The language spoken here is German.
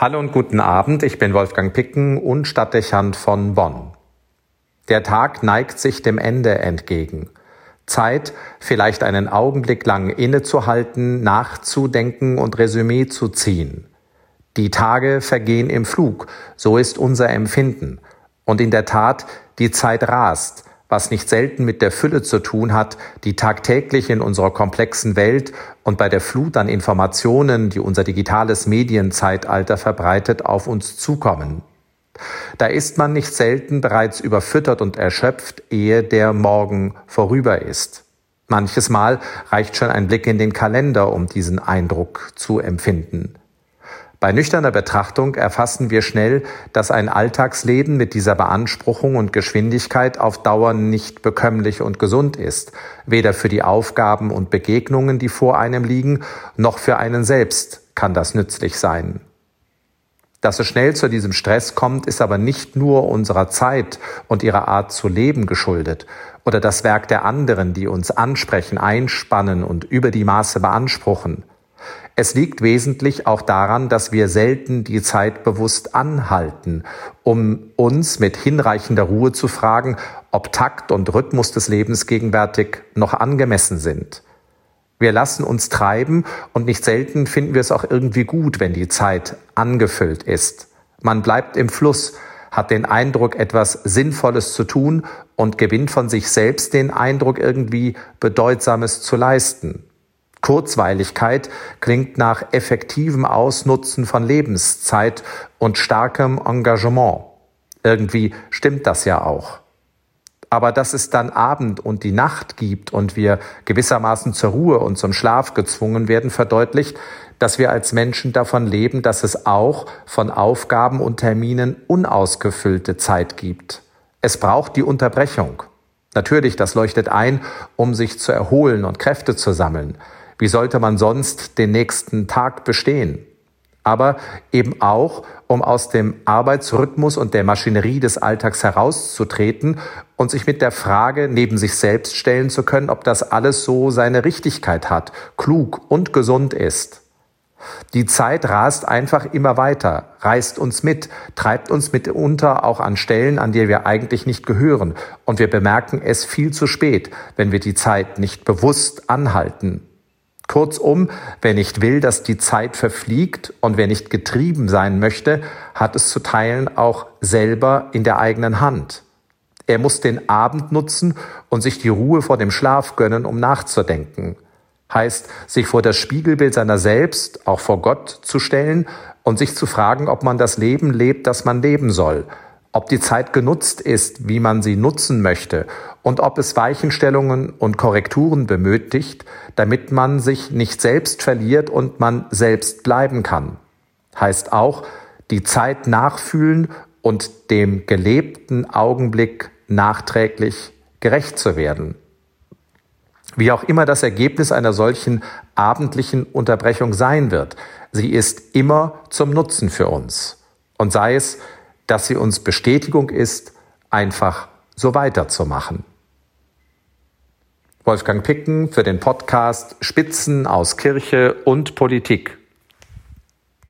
Hallo und guten Abend, ich bin Wolfgang Picken und Stadtdechant von Bonn. Der Tag neigt sich dem Ende entgegen. Zeit, vielleicht einen Augenblick lang innezuhalten, nachzudenken und Resümee zu ziehen. Die Tage vergehen im Flug, so ist unser Empfinden. Und in der Tat, die Zeit rast, was nicht selten mit der Fülle zu tun hat, die tagtäglich in unserer komplexen Welt und bei der Flut an Informationen, die unser digitales Medienzeitalter verbreitet, auf uns zukommen. Da ist man nicht selten bereits überfüttert und erschöpft, ehe der Morgen vorüber ist. Manches Mal reicht schon ein Blick in den Kalender, um diesen Eindruck zu empfinden. Bei nüchterner Betrachtung erfassen wir schnell, dass ein Alltagsleben mit dieser Beanspruchung und Geschwindigkeit auf Dauer nicht bekömmlich und gesund ist, weder für die Aufgaben und Begegnungen, die vor einem liegen, noch für einen selbst kann das nützlich sein. Dass es schnell zu diesem Stress kommt, ist aber nicht nur unserer Zeit und ihrer Art zu leben geschuldet oder das Werk der anderen, die uns ansprechen, einspannen und über die Maße beanspruchen. Es liegt wesentlich auch daran, dass wir selten die Zeit bewusst anhalten, um uns mit hinreichender Ruhe zu fragen, ob Takt und Rhythmus des Lebens gegenwärtig noch angemessen sind. Wir lassen uns treiben und nicht selten finden wir es auch irgendwie gut, wenn die Zeit angefüllt ist. Man bleibt im Fluss, hat den Eindruck, etwas Sinnvolles zu tun und gewinnt von sich selbst den Eindruck, irgendwie Bedeutsames zu leisten. Kurzweiligkeit klingt nach effektivem Ausnutzen von Lebenszeit und starkem Engagement. Irgendwie stimmt das ja auch. Aber dass es dann Abend und die Nacht gibt und wir gewissermaßen zur Ruhe und zum Schlaf gezwungen werden, verdeutlicht, dass wir als Menschen davon leben, dass es auch von Aufgaben und Terminen unausgefüllte Zeit gibt. Es braucht die Unterbrechung. Natürlich, das leuchtet ein, um sich zu erholen und Kräfte zu sammeln. Wie sollte man sonst den nächsten Tag bestehen? Aber eben auch, um aus dem Arbeitsrhythmus und der Maschinerie des Alltags herauszutreten und sich mit der Frage neben sich selbst stellen zu können, ob das alles so seine Richtigkeit hat, klug und gesund ist. Die Zeit rast einfach immer weiter, reißt uns mit, treibt uns mitunter auch an Stellen, an die wir eigentlich nicht gehören, und wir bemerken es viel zu spät, wenn wir die Zeit nicht bewusst anhalten. Kurzum, wer nicht will, dass die Zeit verfliegt und wer nicht getrieben sein möchte, hat es zu Teilen auch selber in der eigenen Hand. Er muss den Abend nutzen und sich die Ruhe vor dem Schlaf gönnen, um nachzudenken. Heißt, sich vor das Spiegelbild seiner selbst, auch vor Gott zu stellen und sich zu fragen, ob man das Leben lebt, das man leben soll, ob die Zeit genutzt ist, wie man sie nutzen möchte und ob es Weichenstellungen und Korrekturen benötigt, damit man sich nicht selbst verliert und man selbst bleiben kann. Heißt auch, die Zeit nachfühlen und dem gelebten Augenblick nachträglich gerecht zu werden. Wie auch immer das Ergebnis einer solchen abendlichen Unterbrechung sein wird, sie ist immer zum Nutzen für uns. Und sei es, dass sie uns Bestätigung ist, einfach so weiterzumachen. Wolfgang Picken für den Podcast Spitzen aus Kirche und Politik.